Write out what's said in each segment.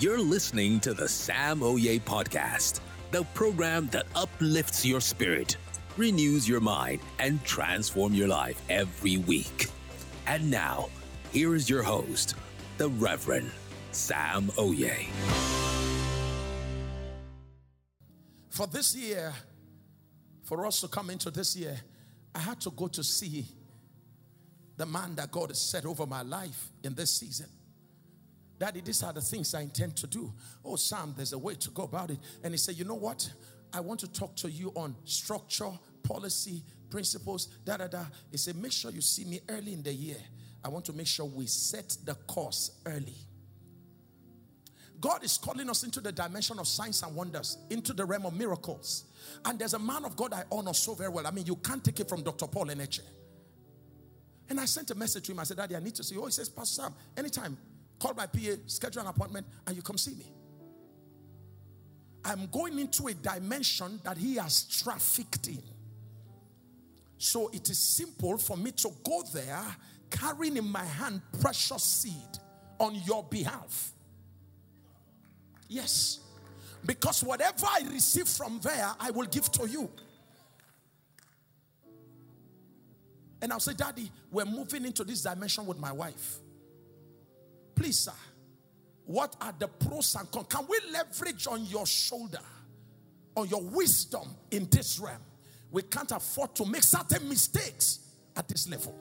You're listening to the Sam Oye Podcast, the program that uplifts your spirit, renews your mind, and transforms your life every week. And now, here is your host, the Reverend Sam Oye. For this year, for us to come into this year, I had to go to see the man that God has set over my life in this season. Daddy, these are the things I intend to do. Oh, Sam, there's a way to go about it. And he said, You know what? I want to talk to you on structure, policy, principles, da da da. He said, Make sure you see me early in the year. I want to make sure we set the course early. God is calling us into the dimension of signs and wonders, into the realm of miracles. And there's a man of God I honor so very well. I mean, you can't take it from Dr. Paul Enenche. And I sent a message to him. I said, Daddy, I need to see you. Oh, he says, Pastor Sam, anytime, call my PA, schedule an appointment, and you come see me. I'm going into a dimension that he has trafficked in. So it is simple for me to go there carrying in my hand precious seed on your behalf. Yes. Because whatever I receive from there, I will give to you. And I'll say, Daddy, we're moving into this dimension with my wife. Please, sir, what are the pros and cons? Can we leverage on your shoulder, on your wisdom in this realm? We can't afford to make certain mistakes at this level.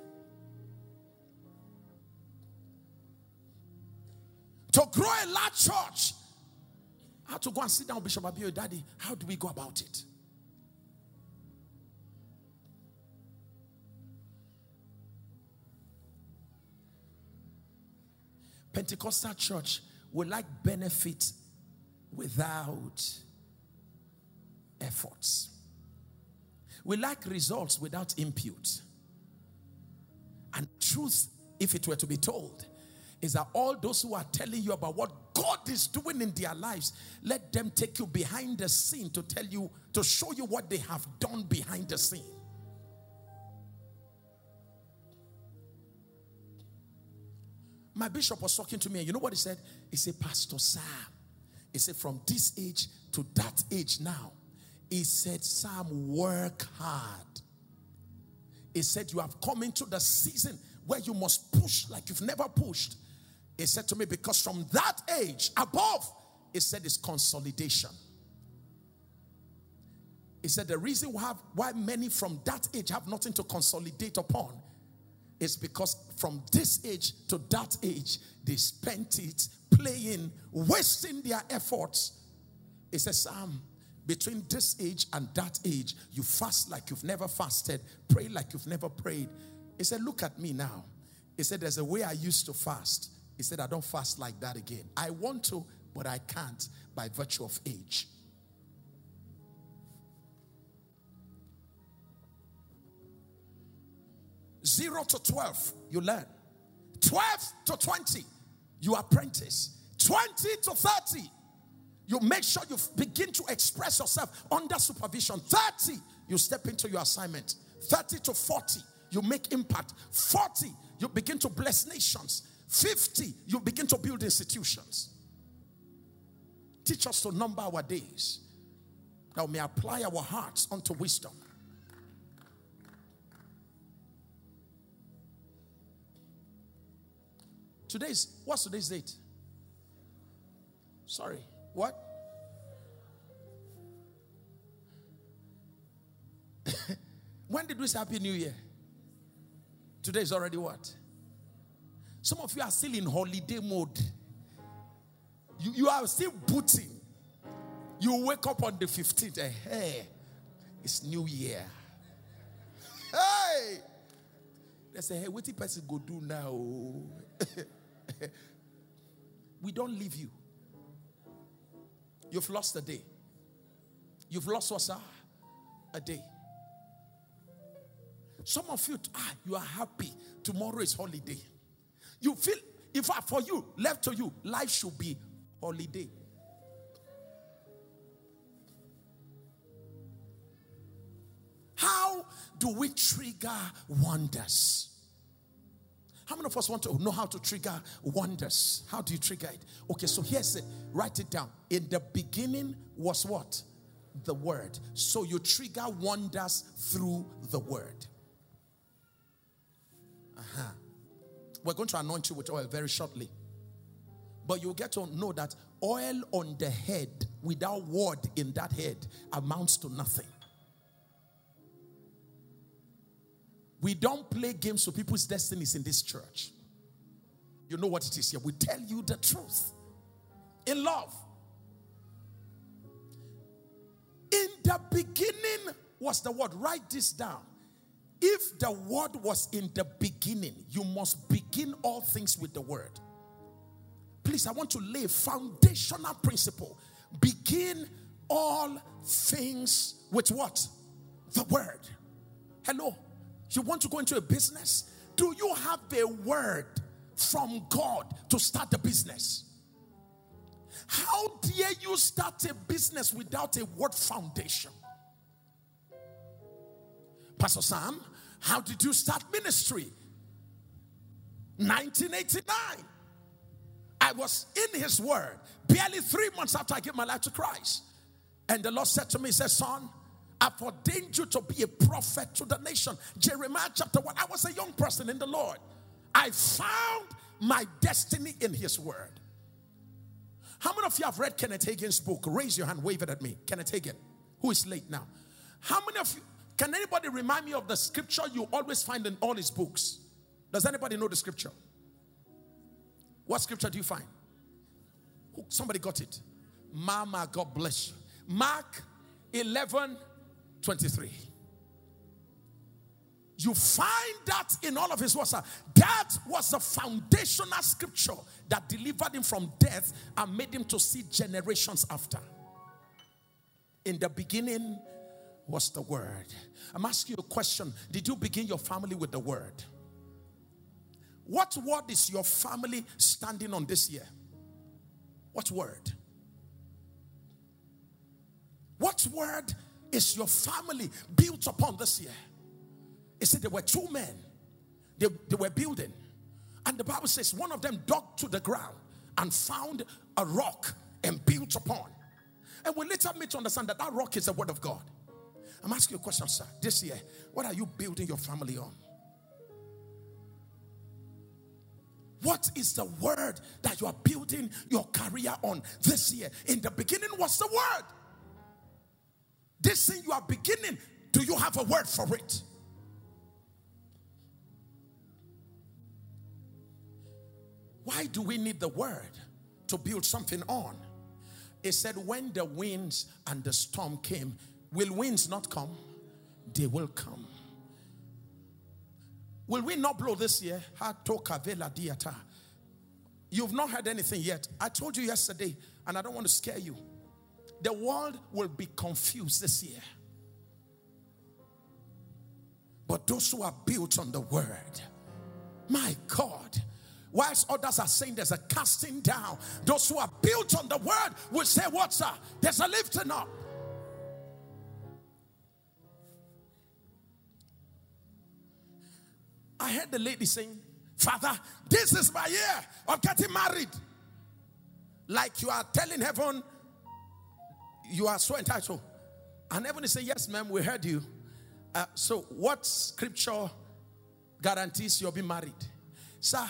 To grow a large church, I had to go and sit down, with Bishop Abioye, Daddy. How do we go about it? Pentecostal church will like benefit without efforts. We like results without impute. And truth, if it were to be told, is that all those who are telling you about what God is doing in their lives, let them take you behind the scene to tell you, to show you what they have done behind the scene. My bishop was talking to me, and you know what he said? He said, Pastor Sam, he said, from this age to that age now, he said, Sam, work hard. He said, You have come into the season where you must push like you've never pushed. He said to me, Because from that age above, he said, it's consolidation. He said, The reason why, why many from that age have nothing to consolidate upon is because from this age to that age, they spent it playing, wasting their efforts. He says, Sam, between this age and that age, you fast like you've never fasted, pray like you've never prayed. He said, Look at me now. He said, There's a way I used to fast. He said, I don't fast like that again. I want to, but I can't by virtue of age. Zero to 12, you learn. 12 to 20, you apprentice. 20 to 30, you make sure you begin to express yourself under supervision. 30, you step into your assignment. 30 to 40, you make impact. 40, you begin to bless nations. 50, you begin to build institutions. Teach us to number our days that we may apply our hearts unto wisdom. Today's, what's today's date? Sorry. What? when did we say Happy New Year? Today is already what? Some of you are still in holiday mode. You, you are still booting. You wake up on the 15th. And, eh, hey, it's New Year. Hey! They say, hey, what the person go do now? we don't leave you. You've lost a day. You've lost what's a day. Some of you, ah, you are happy. Tomorrow is holiday. You feel, if for you, left to you, life should be holiday. How do we trigger wonders? How many of us want to know how to trigger wonders? How do you trigger it? Okay, so here's it. Write it down. In the beginning was what? The word. So you trigger wonders through the word. Uh-huh. We're going to anoint you with oil very shortly. But you'll get to know that oil on the head without word in that head amounts to nothing. We don't play games for people's destinies in this church. You know what it is here. We tell you the truth in love. In the beginning was the word. Write this down. If the word was in the beginning, you must begin all things with the word. Please, I want to lay foundational principle. Begin all things with what? The word. Hello. You want to go into a business? Do you have a word from God to start the business? How dare you start a business without a word foundation? Pastor Sam, how did you start ministry? 1989. I was in his word barely three months after I gave my life to Christ. And the Lord said to me, He said, Son, I've ordained you to be a prophet to the nation. Jeremiah chapter 1. I was a young person in the Lord. I found my destiny in his word. How many of you have read Kenneth Hagin's book? Raise your hand, wave it at me. Kenneth Hagin, who is late now. How many of you, can anybody remind me of the scripture you always find in all his books? Does anybody know the scripture? What scripture do you find? Somebody got it. Mama, God bless you. Mark 11 23. You find that in all of his words. That was the foundational scripture that delivered him from death and made him to see generations after. In the beginning was the word. I'm asking you a question. Did you begin your family with the word? What word is your family standing on this year? What word? What word is your family built upon this year? It said there were two men, they, they were building, and the Bible says one of them dug to the ground and found a rock and built upon. And we later made to understand that that rock is the word of God. I'm asking you a question, sir. This year, what are you building your family on? What is the word that you are building your career on this year? In the beginning was the word. This thing you are beginning, do you have a word for it? Why do we need the word to build something on? It said, when the winds and the storm came, will winds not come? They will come. Will we not blow this year? You've not heard anything yet. I told you yesterday, and I don't want to scare you. The world will be confused this year. But those who are built on the word, my God, whilst others are saying there's a casting down, those who are built on the word will say, What's up? There's a lifting up. I heard the lady saying, Father, this is my year of getting married. Like you are telling heaven, you are so entitled. And heaven is saying, Yes, ma'am, we heard you. Uh, so, what scripture guarantees you'll be married? Sir,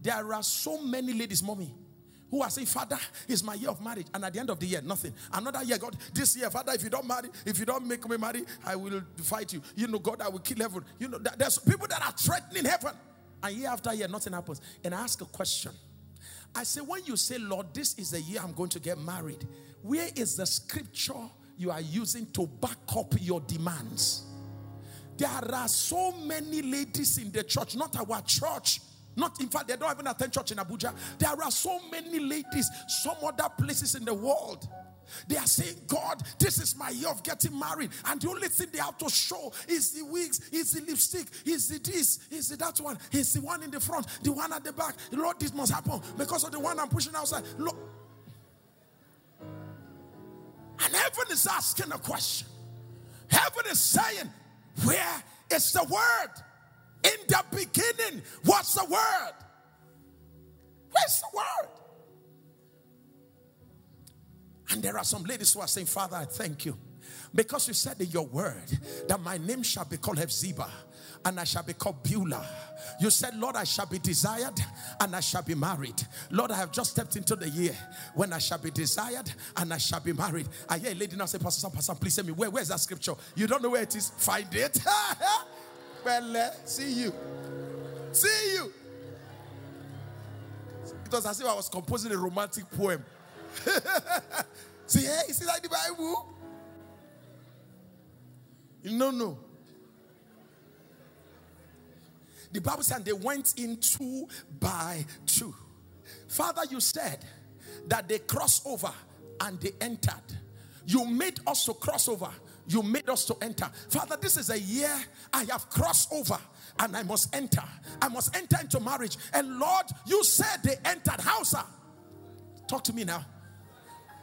there are so many ladies, mommy, who are saying, Father, it's my year of marriage. And at the end of the year, nothing. Another year, God, this year, Father, if you don't marry, if you don't make me marry, I will fight you. You know, God, I will kill heaven. You know, there's people that are threatening heaven. And year after year, nothing happens. And I ask a question. I say, when you say, Lord, this is the year I'm going to get married, where is the scripture you are using to back up your demands? There are so many ladies in the church, not our church. Not, in fact, they don't even attend church in Abuja. There are so many ladies, some other places in the world. They are saying, God, this is my year of getting married. And the only thing they have to show is the wigs, is the lipstick, is the this, is the that one, is the one in the front, the one at the back. Lord, this must happen because of the one I'm pushing outside. Lord, and heaven is asking a question. Heaven is saying, Where is the word? In the beginning was the word. Where's the word? And there are some ladies who are saying, Father, I thank you. Because you said in your word that my name shall be called Hephzibah and I shall be called Beulah. You said, Lord, I shall be desired and I shall be married. Lord, I have just stepped into the year when I shall be desired and I shall be married. I hear a lady now say, Pastor Pastor please tell me where, where's that scripture? You don't know where it is? Find it. well, uh, see you. See you. It was as if I was composing a romantic poem. see, hey, is it like the Bible? No, no. The Bible said they went in two by two. Father, you said that they crossed over and they entered. You made us to cross over. You made us to enter. Father, this is a year I have crossed over and I must enter. I must enter into marriage. And Lord, you said they entered. How, sir? Talk to me now.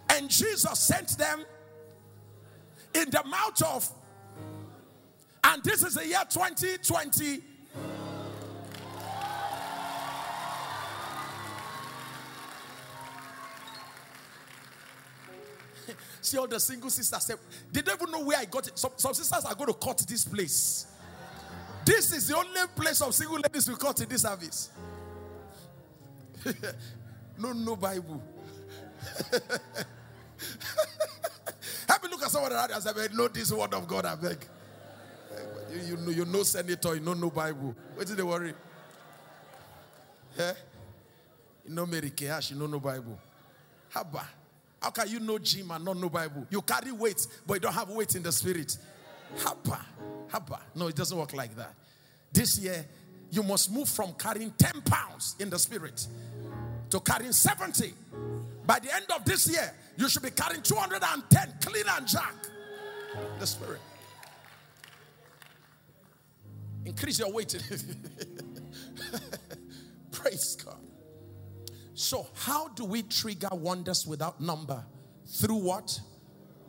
And Jesus sent them in the mouth of, and this is the year 2020 See all the single sisters say, they don't even know where I got it. Some, some sisters are going to cut this place. This is the only place of single ladies we cut in this service. no, no Bible. Have a look at someone around and say, know this word of God, I beg. You, you, know, you know senator, you know no Bible. What did they worry? Eh? You know Mary Kehash, you know no Bible. Haba. How can you know gym and not know Bible? You carry weight, but you don't have weight in the spirit. Hapa, hapa. No, it doesn't work like that. This year, you must move from carrying 10 pounds in the spirit to carrying 70. By the end of this year, you should be carrying 210 clean and jack. The spirit. Increase your weight. Praise God. So, how do we trigger wonders without number? Through what?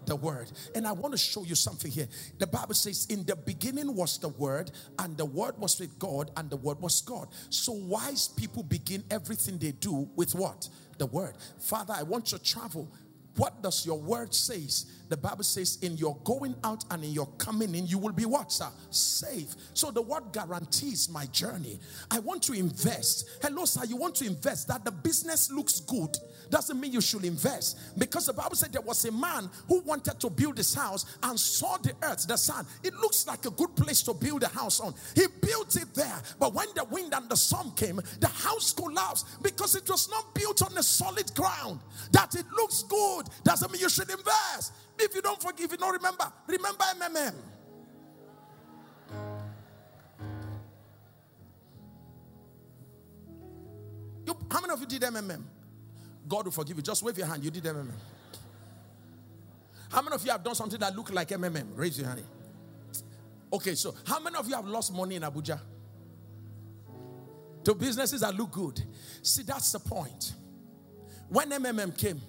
The word. And I want to show you something here. The Bible says, In the beginning was the word, and the word was with God, and the word was God. So, wise people begin everything they do with what? The word. Father, I want to travel. What does your word says? The Bible says, in your going out and in your coming in, you will be what, sir? Safe. So the word guarantees my journey. I want to invest. Hello, sir, you want to invest that the business looks good doesn't mean you should invest. Because the Bible said there was a man who wanted to build his house and saw the earth, the sun. It looks like a good place to build a house on. He built it there. But when the wind and the sun came, the house collapsed because it was not built on a solid ground. That it looks good doesn't mean you should invest. If you don't forgive, you don't remember, remember MMM. You, how many of you did MMM? God will forgive you. Just wave your hand. You did MMM. How many of you have done something that looked like MMM? Raise your hand. Okay, so how many of you have lost money in Abuja? To businesses that look good. See, that's the point. When MMM came,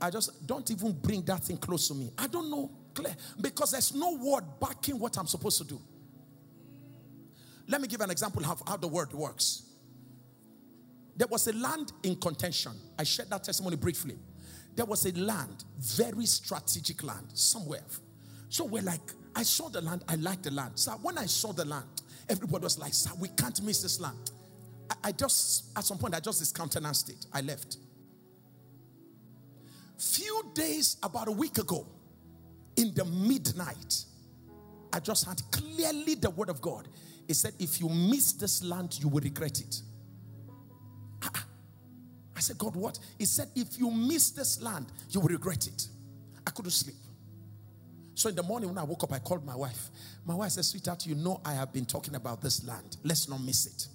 I just don't even bring that thing close to me. I don't know clear because there's no word backing what I'm supposed to do. Let me give an example of how the word works. There was a land in contention. I shared that testimony briefly. There was a land, very strategic land, somewhere. So we're like, I saw the land, I like the land. So when I saw the land, everybody was like, Sir, we can't miss this land. I, I just, at some point, I just discountenanced it. I left. Few days, about a week ago, in the midnight, I just had clearly the word of God. It said, If you miss this land, you will regret it. Ah, ah. I said, God, what? He said, If you miss this land, you will regret it. I couldn't sleep. So in the morning when I woke up, I called my wife. My wife said, Sweetheart, you know I have been talking about this land. Let's not miss it.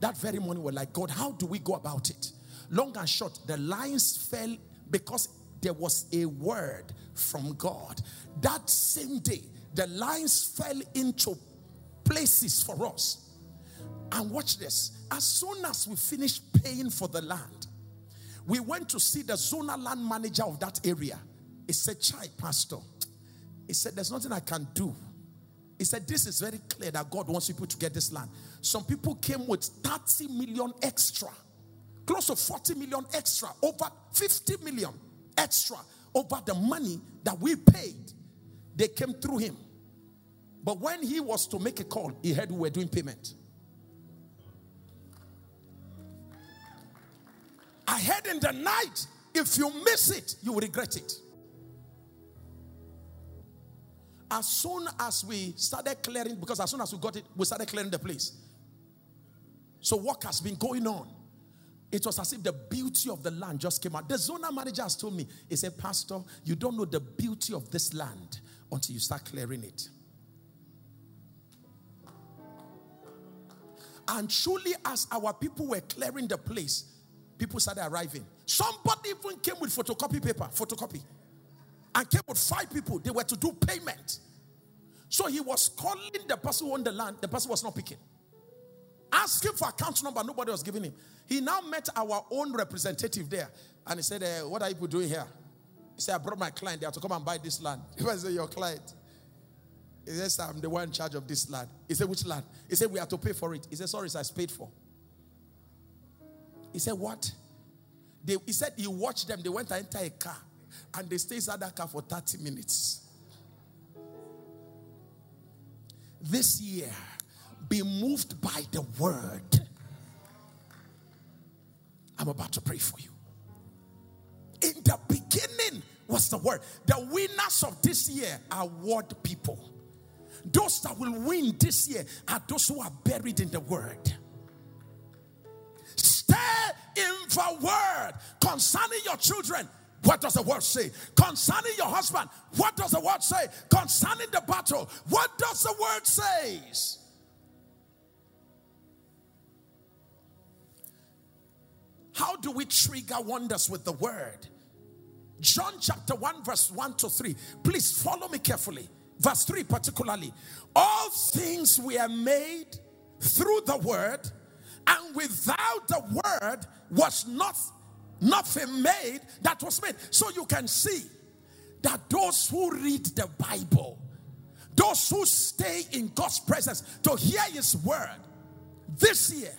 That very morning, we're like, God, how do we go about it? Long and short, the lines fell because there was a word from God. That same day, the lines fell into places for us. And watch this. As soon as we finished paying for the land, we went to see the zonal land manager of that area. He said, Chai, Pastor. He said, There's nothing I can do. He said, This is very clear that God wants people to get this land. Some people came with 30 million extra, close to 40 million extra, over 50 million extra over the money that we paid. They came through him. But when he was to make a call, he heard we were doing payment. I heard in the night, if you miss it, you will regret it. As soon as we started clearing, because as soon as we got it, we started clearing the place. So work has been going on. It was as if the beauty of the land just came out. The zona manager has told me, he said, Pastor, you don't know the beauty of this land until you start clearing it. And truly, as our people were clearing the place, people started arriving. Somebody even came with photocopy paper, photocopy, and came with five people. They were to do payment. So he was calling the person who owned the land. The person was not picking. Asking for account number, nobody was giving him. He now met our own representative there, and he said, uh, "What are you doing here?" He said, "I brought my client there to come and buy this land." He said, "Your client." He says, I'm the one in charge of this land. He said, Which land? He said, We have to pay for it. He said, Sorry, sir, it's paid for. He said, What? They, he said he watched them. They went to enter a car and they stayed inside that car for 30 minutes. This year, be moved by the word. I'm about to pray for you. In the beginning was the word. The winners of this year are word people. Those that will win this year are those who are buried in the word. Stay in the word concerning your children. What does the word say? Concerning your husband, what does the word say? Concerning the battle, what does the word say? How do we trigger wonders with the word? John chapter 1, verse 1 to 3. Please follow me carefully. Verse 3 particularly. All things were made through the word, and without the word was not nothing made that was made. So you can see that those who read the Bible, those who stay in God's presence to hear his word, this year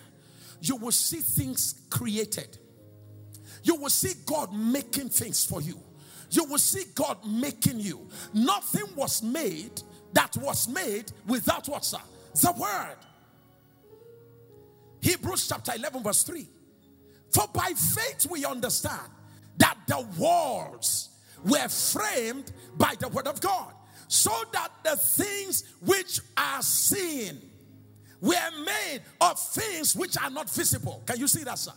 you will see things created. You will see God making things for you. You will see God making you. Nothing was made that was made without what, sir? The word. Hebrews chapter 11, verse 3. For by faith we understand that the walls were framed by the word of God, so that the things which are seen were made of things which are not visible. Can you see that, sir?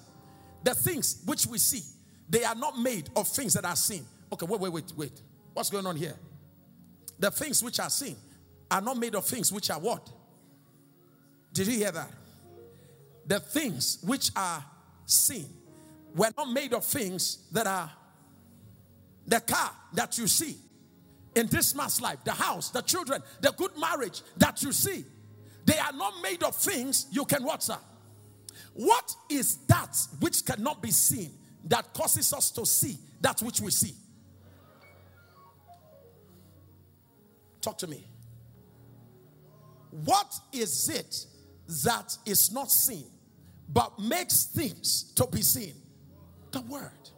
The things which we see, they are not made of things that are seen. Okay, wait, wait, wait, wait. What's going on here? The things which are seen are not made of things which are what? Did you hear that? The things which are seen were not made of things that are the car that you see in this man's life, the house, the children, the good marriage that you see. They are not made of things you can watch. Sir. What is that which cannot be seen that causes us to see that which we see? Talk to me. What is it that is not seen but makes things to be seen? The Word.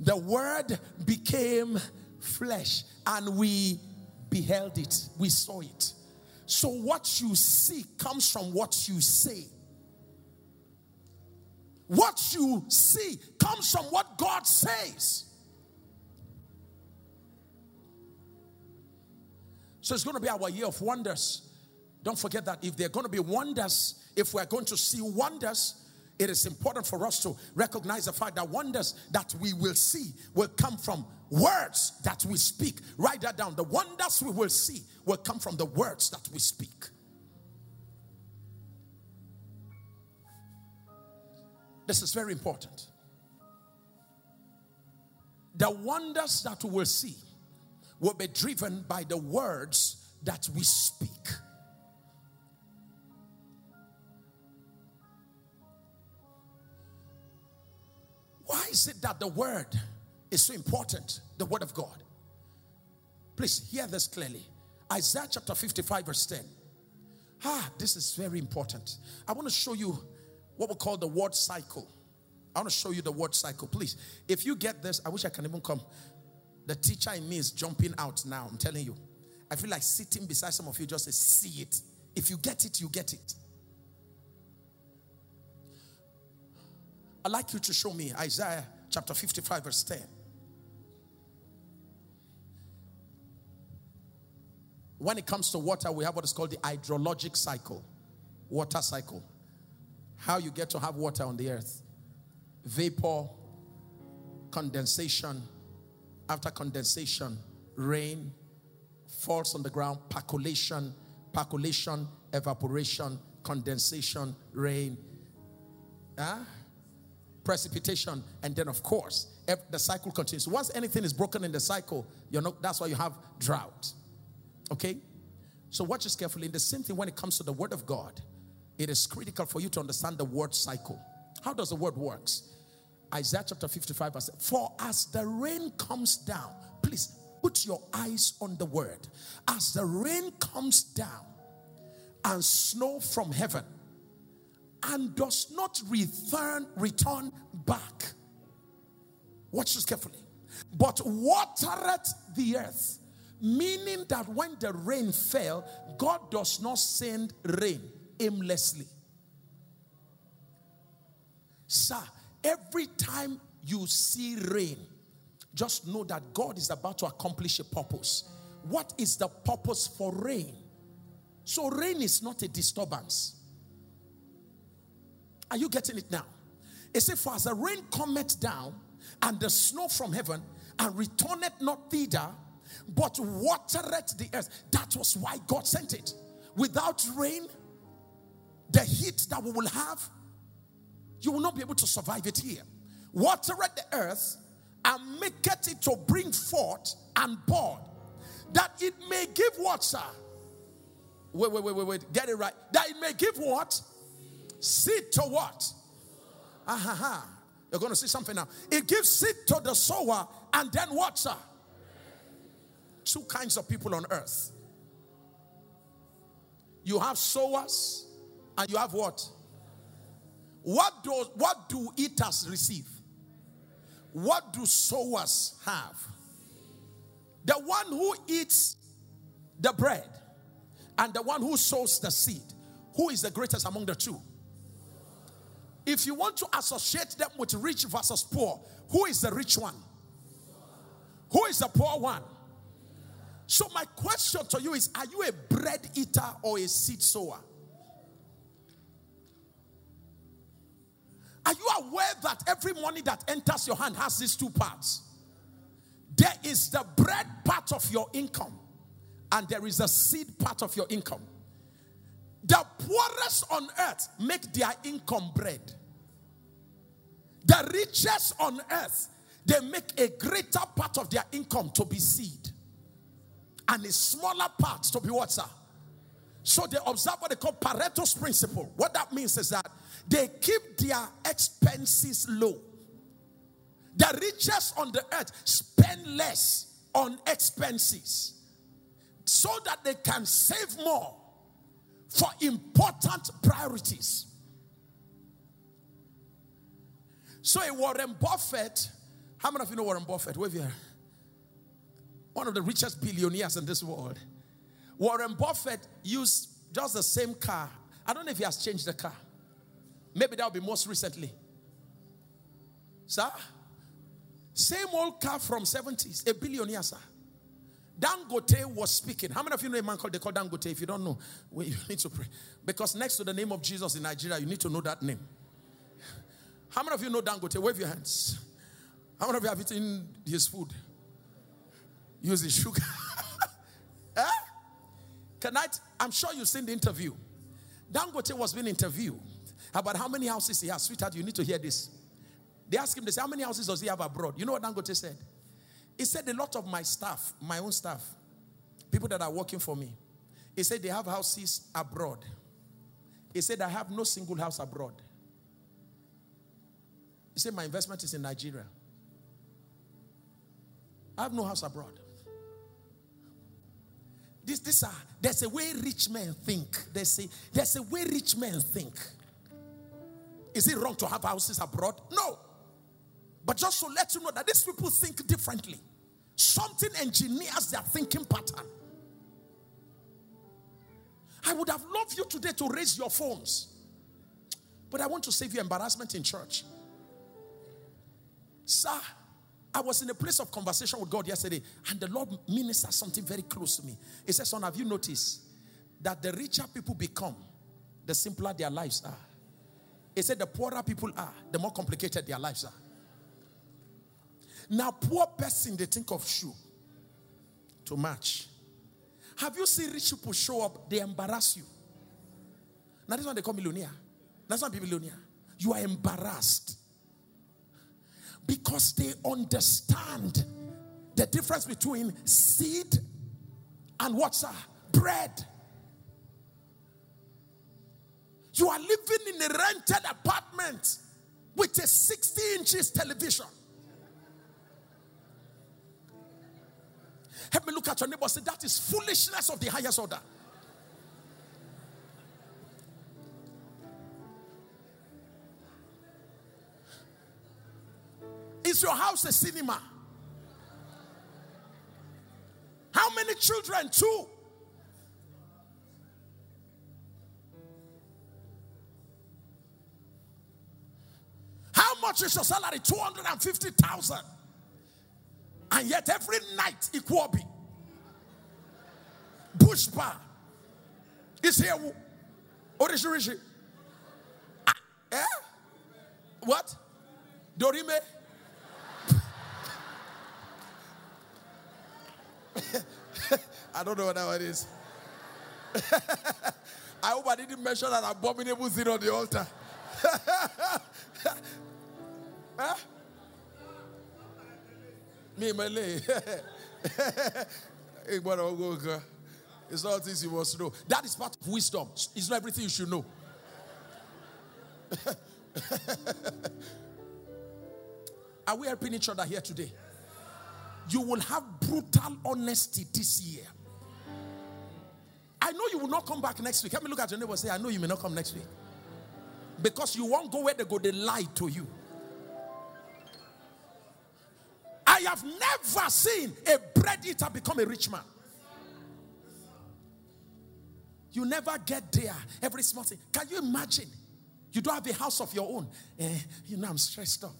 The Word became flesh and we beheld it, we saw it. So, what you see comes from what you say. What you see comes from what God says. So, it's going to be our year of wonders. Don't forget that if there are going to be wonders, if we're going to see wonders, it is important for us to recognize the fact that wonders that we will see will come from words that we speak. Write that down. The wonders we will see will come from the words that we speak. This is very important. The wonders that we will see will be driven by the words that we speak. Why is it that the word is so important? The word of God. Please hear this clearly. Isaiah chapter 55, verse 10. Ah, this is very important. I want to show you what we call the word cycle. I want to show you the word cycle, please. If you get this, I wish I can even come. The teacher in me is jumping out now. I'm telling you. I feel like sitting beside some of you just to see it. If you get it, you get it. I'd like you to show me Isaiah chapter 55, verse 10. When it comes to water, we have what is called the hydrologic cycle, water cycle. How you get to have water on the earth vapor, condensation. After condensation, rain falls on the ground, percolation, percolation, evaporation, condensation, rain, uh, precipitation, and then of course the cycle continues. Once anything is broken in the cycle, you know that's why you have drought. Okay? So watch this carefully. In the same thing, when it comes to the word of God, it is critical for you to understand the word cycle. How does the word works? Isaiah chapter 55 verse For as the rain comes down, please put your eyes on the word. As the rain comes down and snow from heaven and does not return return back. Watch this carefully. But watereth the earth Meaning that when the rain fell, God does not send rain aimlessly. Sir, every time you see rain, just know that God is about to accomplish a purpose. What is the purpose for rain? So, rain is not a disturbance. Are you getting it now? It says, For as the rain cometh down, and the snow from heaven, and returneth not thither, but watereth the earth. That was why God sent it. Without rain, the heat that we will have, you will not be able to survive it here. Watereth the earth and maketh it to bring forth and bud, that it may give water. Wait, wait, wait, wait, wait. Get it right. That it may give what? Seed to what? Aha. You're going to see something now. It gives seed to the sower, and then what, sir? two kinds of people on earth. You have sowers and you have what? What do, what do eaters receive? What do sowers have? The one who eats the bread and the one who sows the seed. Who is the greatest among the two? If you want to associate them with rich versus poor, who is the rich one? Who is the poor one? So, my question to you is Are you a bread eater or a seed sower? Are you aware that every money that enters your hand has these two parts? There is the bread part of your income, and there is the seed part of your income. The poorest on earth make their income bread. The richest on earth, they make a greater part of their income to be seed and a smaller part to be what, sir? So they observe what they call Pareto's principle. What that means is that they keep their expenses low. The richest on the earth spend less on expenses so that they can save more for important priorities. So, a Warren Buffett, how many of you know Warren Buffett? Wave your one of the richest billionaires in this world. Warren Buffett used just the same car. I don't know if he has changed the car. Maybe that'll be most recently. Sir? Same old car from 70s, a billionaire, sir. Dangote was speaking. How many of you know a man called they call Dangote? If you don't know, well, you need to pray. Because next to the name of Jesus in Nigeria, you need to know that name. How many of you know Dangote? Wave your hands. How many of you have eaten his food? using sugar. eh? Can I? I'm sure you've seen the interview. Dangote was being interviewed about how many houses he has. Sweetheart, you need to hear this. They asked him, they How many houses does he have abroad? You know what Dangote said? He said, A lot of my staff, my own staff, people that are working for me, he said they have houses abroad. He said, I have no single house abroad. He said, My investment is in Nigeria. I have no house abroad. this, this are, there's a way rich men think. There's a, there's a way rich men think. Is it wrong to have houses abroad? No. But just to let you know that these people think differently. Something engineers their thinking pattern. I would have loved you today to raise your phones. But I want to save you embarrassment in church. Sir, I was in a place of conversation with God yesterday, and the Lord ministered something very close to me. He said, Son, have you noticed that the richer people become, the simpler their lives are? He said, The poorer people are, the more complicated their lives are. Now, poor person, they think of shoe to match. Have you seen rich people show up? They embarrass you. Now, this one they call millionaire. That's not millionaire. You are embarrassed because they understand the difference between seed and what's that? Bread. You are living in a rented apartment with a 60 inches television. Help me look at your neighbor say, That is foolishness of the highest order. Is your house a cinema? How many children? Two. How much is your salary? 250,000. And yet every night, Nkwobi, Bush Bar, is here. Orishirishi. Ah, eh? What? Dorime? I don't know what that one is. I hope I didn't mention an abominable sin on the altar. huh? Me, my lay. It's not things you must know. That is part of wisdom. It's not everything you should know. Are we helping each other here today? You will have brutal honesty this year. I know you will not come back next week. Let me look at your neighbor say, I know you may not come next week. Because you won't go where they go, they lie to you. I have never seen a bread eater become a rich man. You never get there every small thing. Can you imagine? You don't have a house of your own. Eh, you know, I'm stressed up.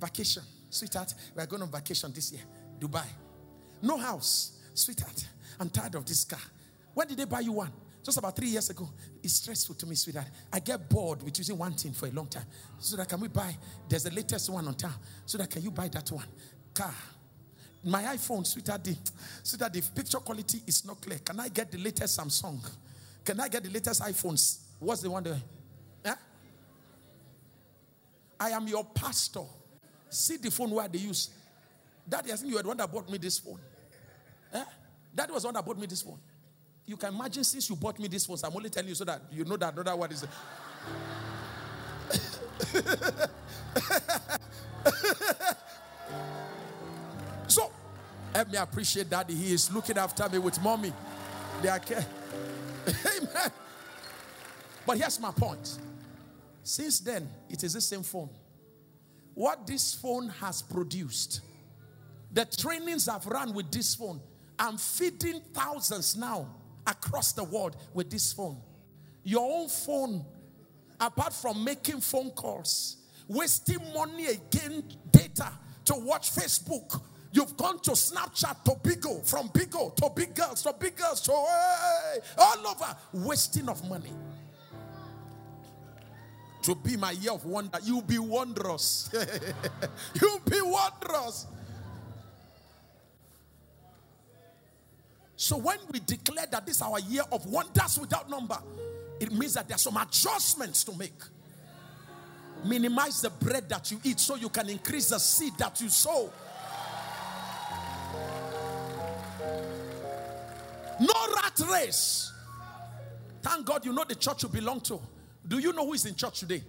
Vacation. Sweetheart, we're going on vacation this year. Dubai. No house. Sweetheart, I'm tired of this car. When did they buy you one? Just about three years ago. It's stressful to me, sweetheart. I get bored with using one thing for a long time. So that can we buy? There's the latest one on town. So that can you buy that one? Car. My iPhone, sweetheart, the, sweetheart, the picture quality is not clear. Can I get the latest Samsung? Can I get the latest iPhones? What's the one there? Yeah? I am your pastor. See the phone where they use. Daddy, I think you are the one that bought me this phone. Yeah? Daddy was the one that bought me this phone. You can imagine since you bought me this phone, so I'm only telling you so that you know that another one is. Help me appreciate daddy. He is looking after me with mommy. They are care. Amen. But here's my point. Since then, it is the same phone. What this phone has produced, the trainings I've run with this phone, I'm feeding thousands now across the world with this phone. Your own phone, apart from making phone calls, wasting money again, data to watch Facebook, You've gone to Snapchat to Bigo, from Bigo to big girls, to big girls, to hey, all over, wasting of money. To be my year of wonder, you'll be wondrous. you'll be wondrous. So when we declare that this is our year of wonders without number, it means that there's some adjustments to make. Minimize the bread that you eat so you can increase the seed that you sow. No rat race. Thank God you know the church you belong to. Do you know who is in church today?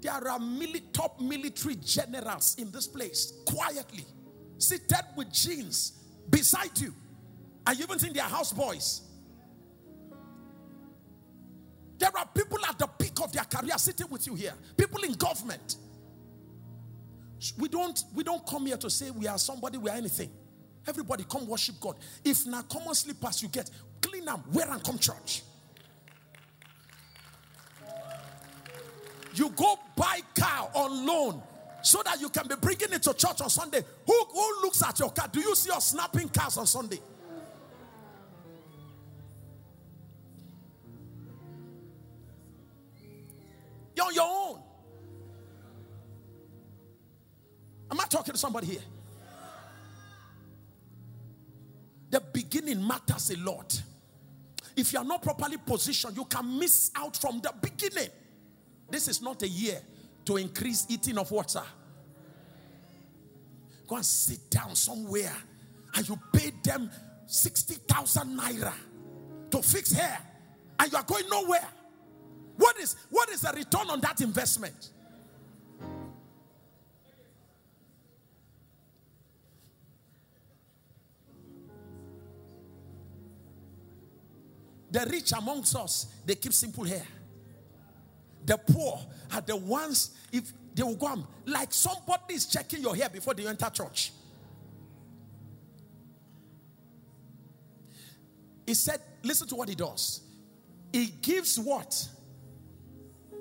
There are mili- top military generals in this place, quietly, seated with jeans beside you. And you even think they are houseboys. There are people at the peak of their career sitting with you here. People in government. We don't we don't come here to say we are somebody, we are anything. Everybody come worship God. If now common slippers you get, clean them, wear and come church. You go buy car on loan so that you can be bringing it to church on Sunday. Who, who looks at your car? Do you see us snapping cars on Sunday? You're on your own. Am I talking to somebody here? The beginning matters a lot. If you are not properly positioned, you can miss out from the beginning. This is not a year to increase eating of water. Go and sit down somewhere and you pay them 60,000 naira to fix hair and you are going nowhere. What is, what is the return on that investment? The rich amongst us, they keep simple hair. The poor are the ones, if they will go on, like somebody is checking your hair before they enter church. He said, listen to what he does. He gives what?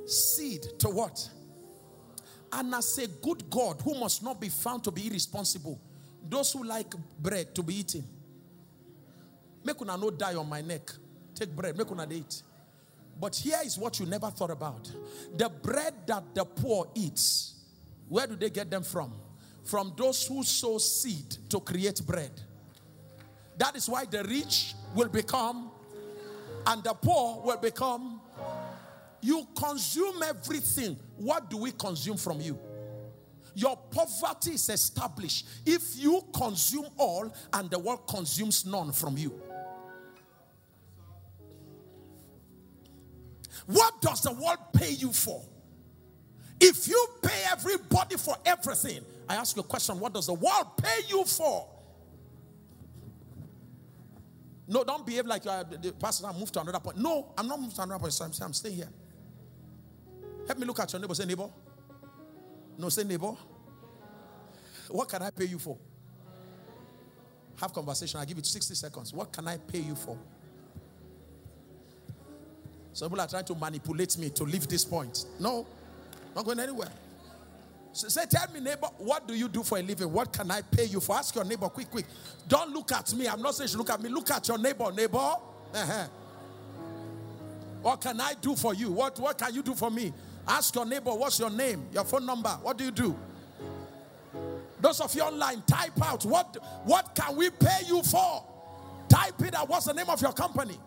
Seed to what? And as a good God who must not be found to be irresponsible, those who like bread to be eaten, make una no die on my neck. Take bread, make una eat. But here is what you never thought about the bread that the poor eats, where do they get them from? From those who sow seed to create bread. That is why the rich will become and the poor will become. You consume everything. What do we consume from you? Your poverty is established if you consume all and the world consumes none from you. What does the world pay you for? If you pay everybody for everything, I ask you a question what does the world pay you for? No, don't behave like you are the pastor. I moved to another point. No, I'm not moving to another point. So I'm, I'm staying here. Help me look at your neighbor. Say, neighbor. No, say, neighbor. What can I pay you for? Have conversation. I give you 60 seconds. What can I pay you for? Some people are trying to manipulate me to leave this point. No, not going anywhere. So say, tell me, neighbor, what do you do for a living? What can I pay you for? Ask your neighbor, quick, quick. Don't look at me. I'm not saying you look at me. Look at your neighbor, neighbor. Uh-huh. What can I do for you? What, what can you do for me? Ask your neighbor, what's your name? Your phone number? What do you do? Those of you online, type out what what can we pay you for? Type it out. What's the name of your company?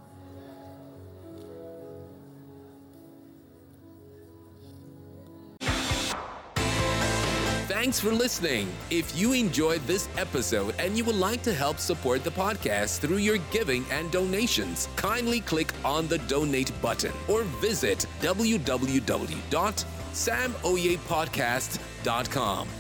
Thanks for listening. If you enjoyed this episode and you would like to help support the podcast through your giving and donations, kindly click on the donate button or visit www.samoyepodcast.com.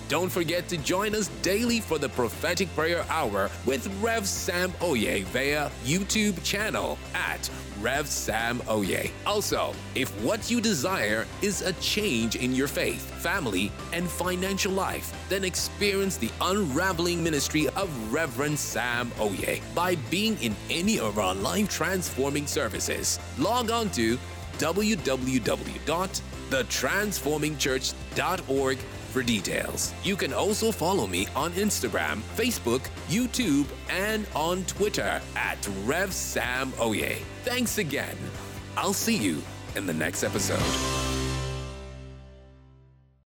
Don't forget to join us daily for the prophetic prayer hour with Rev Sam Oye via YouTube channel at Rev Sam Oye. Also, if what you desire is a change in your faith, family, and financial life, then experience the unraveling ministry of Reverend Sam Oye by being in any of our life transforming services. Log on to www.thetransformingchurch.org for details. You can also follow me on Instagram, Facebook, YouTube, and on Twitter at RevSamOye. Thanks again. I'll see you in the next episode.